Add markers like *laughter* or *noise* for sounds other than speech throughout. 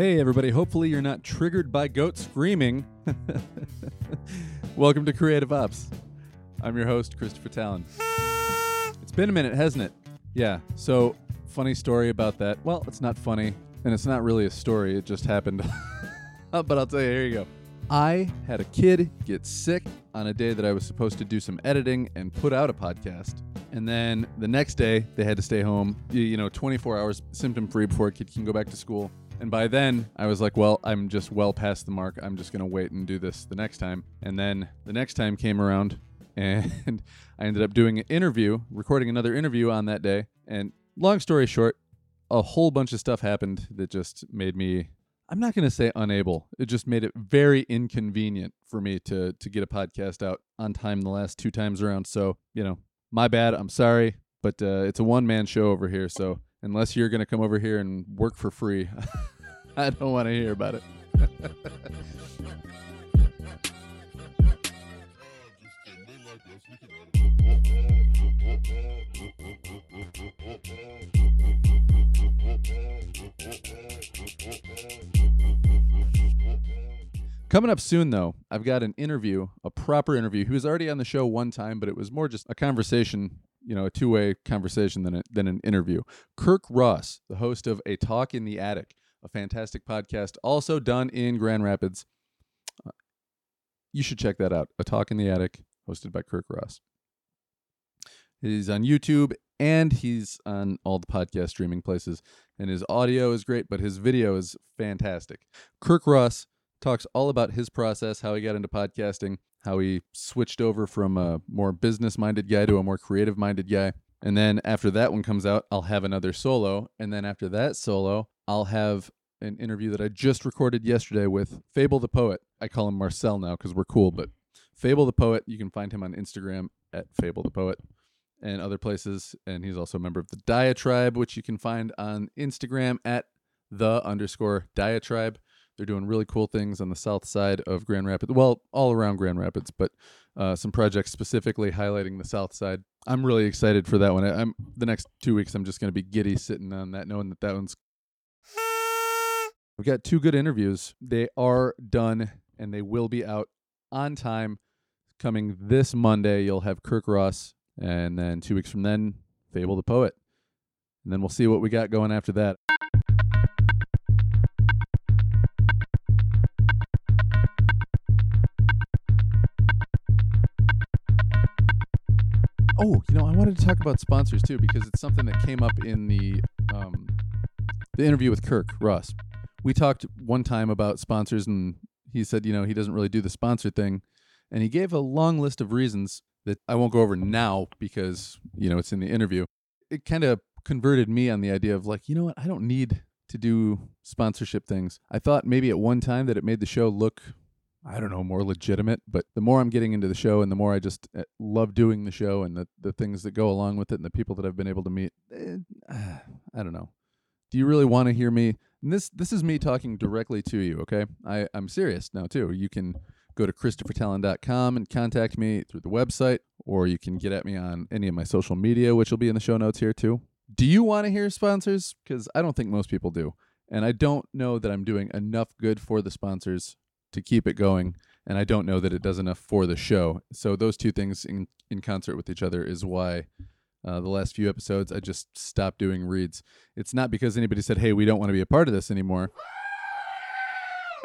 Hey, everybody. Hopefully, you're not triggered by goats screaming. *laughs* Welcome to Creative Ops. I'm your host, Christopher Tallon. It's been a minute, hasn't it? Yeah. So, funny story about that. Well, it's not funny, and it's not really a story. It just happened. *laughs* but I'll tell you, here you go. I had a kid get sick on a day that I was supposed to do some editing and put out a podcast. And then the next day, they had to stay home, you know, 24 hours symptom free before a kid can go back to school. And by then, I was like, well, I'm just well past the mark. I'm just going to wait and do this the next time. And then the next time came around, *laughs* and I ended up doing an interview, recording another interview on that day. And long story short, a whole bunch of stuff happened that just made me I'm not going to say unable. It just made it very inconvenient for me to to get a podcast out on time the last two times around. So, you know, my bad. I'm sorry, but uh, it's a one man show over here. So, unless you're going to come over here and work for free, *laughs* I don't want to hear about it. Coming up soon, though, I've got an interview, a proper interview. He was already on the show one time, but it was more just a conversation, you know, a two way conversation than, a, than an interview. Kirk Ross, the host of A Talk in the Attic, a fantastic podcast, also done in Grand Rapids. Uh, you should check that out. A Talk in the Attic, hosted by Kirk Ross. He's on YouTube and he's on all the podcast streaming places. And his audio is great, but his video is fantastic. Kirk Ross talks all about his process, how he got into podcasting, how he switched over from a more business minded guy to a more creative minded guy. And then after that one comes out, I'll have another solo. And then after that solo, I'll have an interview that I just recorded yesterday with Fable the Poet. I call him Marcel now because we're cool, but Fable the Poet, you can find him on Instagram at Fable the Poet and other places. And he's also a member of the Diatribe, which you can find on Instagram at the underscore Diatribe. They're doing really cool things on the south side of Grand Rapids. Well, all around Grand Rapids, but uh, some projects specifically highlighting the south side. I'm really excited for that one. I, I'm the next two weeks. I'm just going to be giddy sitting on that, knowing that that one's. We've got two good interviews. They are done, and they will be out on time. Coming this Monday, you'll have Kirk Ross, and then two weeks from then, Fable the Poet, and then we'll see what we got going after that. Oh, you know, I wanted to talk about sponsors too because it's something that came up in the um, the interview with Kirk Ross. We talked one time about sponsors, and he said, you know, he doesn't really do the sponsor thing, and he gave a long list of reasons that I won't go over now because you know it's in the interview. It kind of converted me on the idea of like, you know what, I don't need to do sponsorship things. I thought maybe at one time that it made the show look I don't know, more legitimate. But the more I'm getting into the show and the more I just uh, love doing the show and the, the things that go along with it and the people that I've been able to meet, eh, *sighs* I don't know. Do you really want to hear me? And this this is me talking directly to you, okay? I, I'm serious now too. You can go to christophertallon.com and contact me through the website, or you can get at me on any of my social media, which will be in the show notes here too. Do you want to hear sponsors? Because I don't think most people do. And I don't know that I'm doing enough good for the sponsors to keep it going and i don't know that it does enough for the show. So those two things in, in concert with each other is why uh, the last few episodes i just stopped doing reads. It's not because anybody said hey we don't want to be a part of this anymore.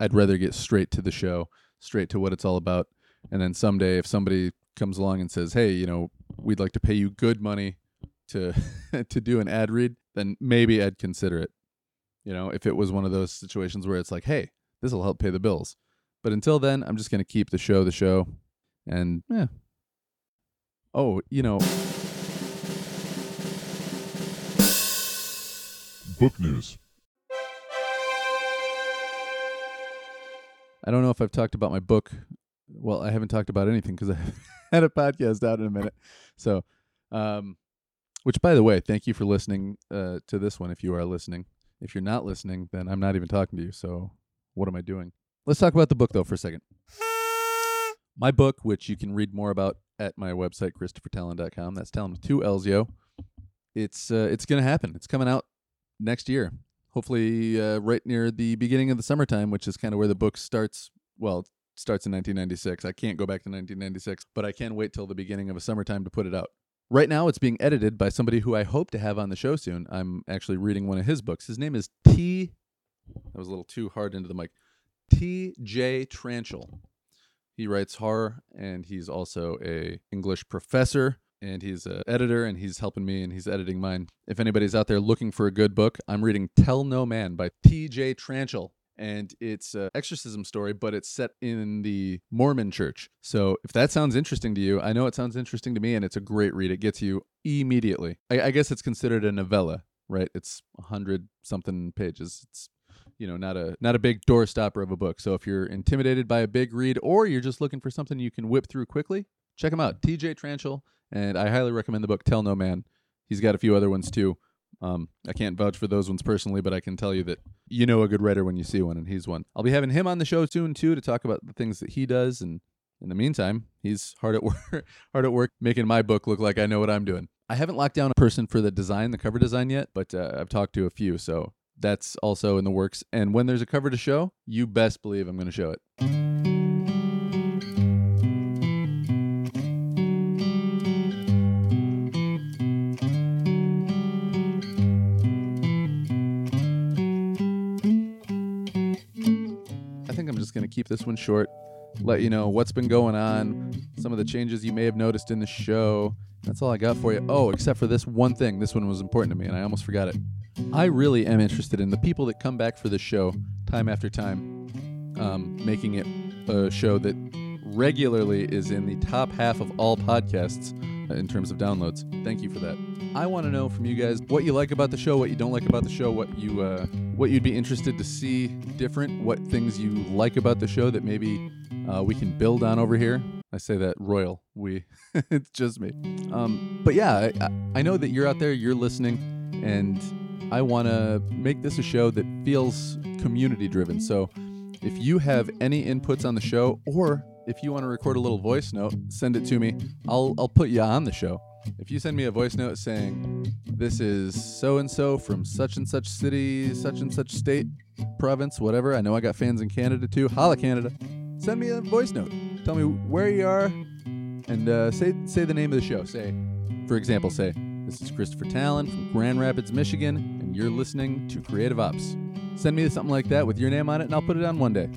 I'd rather get straight to the show straight to what it's all about. And then someday if somebody comes along and says hey you know we'd like to pay you good money to *laughs* to do an ad read then maybe i'd consider it. You know if it was one of those situations where it's like hey this will help pay the bills but until then, I'm just going to keep the show the show. And yeah. Oh, you know. Book news. I don't know if I've talked about my book. Well, I haven't talked about anything because I *laughs* had a podcast out in a minute. So, um, which by the way, thank you for listening uh, to this one. If you are listening, if you're not listening, then I'm not even talking to you. So, what am I doing? Let's talk about the book though for a second. My book, which you can read more about at my website christophertallon.com. That's Tallon with two L's, yo. It's uh, it's gonna happen. It's coming out next year. hopefully uh, right near the beginning of the summertime, which is kind of where the book starts. Well, starts in 1996. I can't go back to 1996, but I can wait till the beginning of a summertime to put it out. Right now, it's being edited by somebody who I hope to have on the show soon. I'm actually reading one of his books. His name is T. That was a little too hard into the mic. T. J. Tranchel. He writes horror, and he's also a English professor, and he's an editor, and he's helping me, and he's editing mine. If anybody's out there looking for a good book, I'm reading Tell No Man by T. J. Tranchel and it's an exorcism story, but it's set in the Mormon church. So if that sounds interesting to you, I know it sounds interesting to me, and it's a great read. It gets you immediately. I, I guess it's considered a novella, right? It's a hundred something pages. It's you know not a not a big doorstopper of a book. So if you're intimidated by a big read, or you're just looking for something you can whip through quickly, check him out, T.J. Tranchel, and I highly recommend the book Tell No Man. He's got a few other ones too. Um, I can't vouch for those ones personally, but I can tell you that you know a good writer when you see one, and he's one. I'll be having him on the show soon too to talk about the things that he does, and in the meantime, he's hard at *laughs* work, hard at work making my book look like I know what I'm doing. I haven't locked down a person for the design, the cover design yet, but uh, I've talked to a few, so that's also in the works. And when there's a cover to show, you best believe I'm going to show it. I think I'm just going to keep this one short, let you know what's been going on, some of the changes you may have noticed in the show. That's all I got for you. Oh, except for this one thing. This one was important to me, and I almost forgot it. I really am interested in the people that come back for this show time after time, um, making it a show that regularly is in the top half of all podcasts uh, in terms of downloads. Thank you for that. I want to know from you guys what you like about the show, what you don't like about the show, what you uh, what you'd be interested to see different, what things you like about the show that maybe uh, we can build on over here. I say that royal. We, *laughs* it's just me. Um, but yeah, I- I know that you're out there, you're listening, and I want to make this a show that feels community driven. So if you have any inputs on the show, or if you want to record a little voice note, send it to me. I'll I'll put you on the show. If you send me a voice note saying this is so and so from such and such city, such and such state, province, whatever. I know I got fans in Canada too. Holla Canada. Send me a voice note. Tell me where you are and uh, say say the name of the show. Say, for example, say this is Christopher Tallon from Grand Rapids, Michigan, you're listening to Creative Ops. Send me something like that with your name on it, and I'll put it on one day.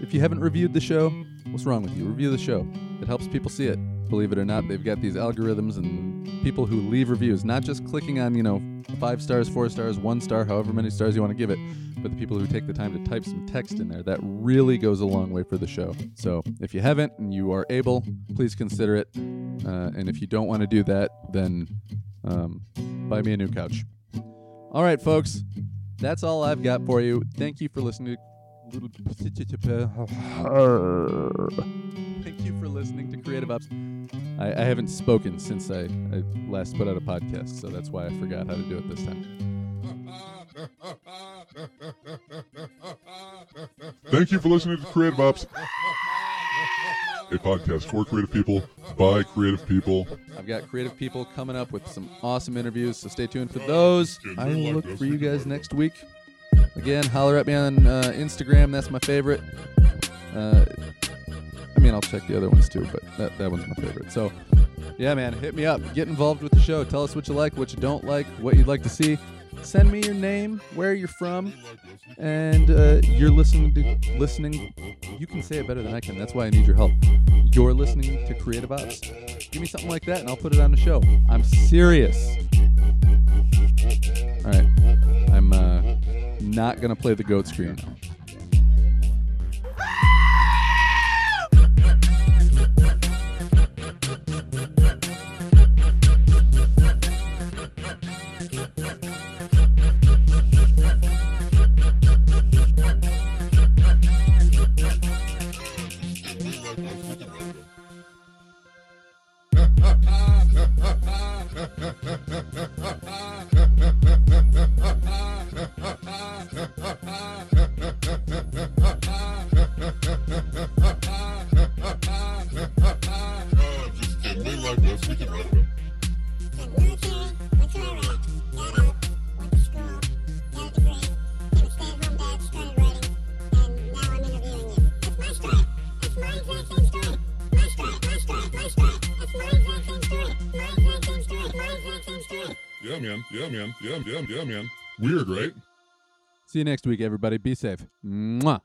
If you haven't reviewed the show, what's wrong with you? Review the show. It helps people see it. Believe it or not, they've got these algorithms and people who leave reviews, not just clicking on, you know, five stars, four stars, one star, however many stars you want to give it, but the people who take the time to type some text in there. That really goes a long way for the show. So if you haven't and you are able, please consider it. Uh, and if you don't want to do that, then um, buy me a new couch. All right, folks, that's all I've got for you. Thank you for listening. Thank you for listening to Creative Ops. I, I haven't spoken since I, I last put out a podcast, so that's why I forgot how to do it this time. Thank you for listening to Creative Ops, a podcast for creative people by creative people. Got creative people coming up with some awesome interviews, so stay tuned for those. I will look for you guys next week. Again, holler at me on uh, Instagram. That's my favorite. Uh, I mean, I'll check the other ones too, but that, that one's my favorite. So, yeah, man, hit me up. Get involved with the show. Tell us what you like, what you don't like, what you'd like to see. Send me your name, where you're from, and uh, you're listening to listening. You can say it better than I can. That's why I need your help. You're listening to Creative Ops. Give me something like that, and I'll put it on the show. I'm serious. All right, I'm uh, not gonna play the goat scream now. Yeah, man. Yeah, man. Yeah, yeah, yeah, man. Weird, right? See you next week, everybody. Be safe. Mwah.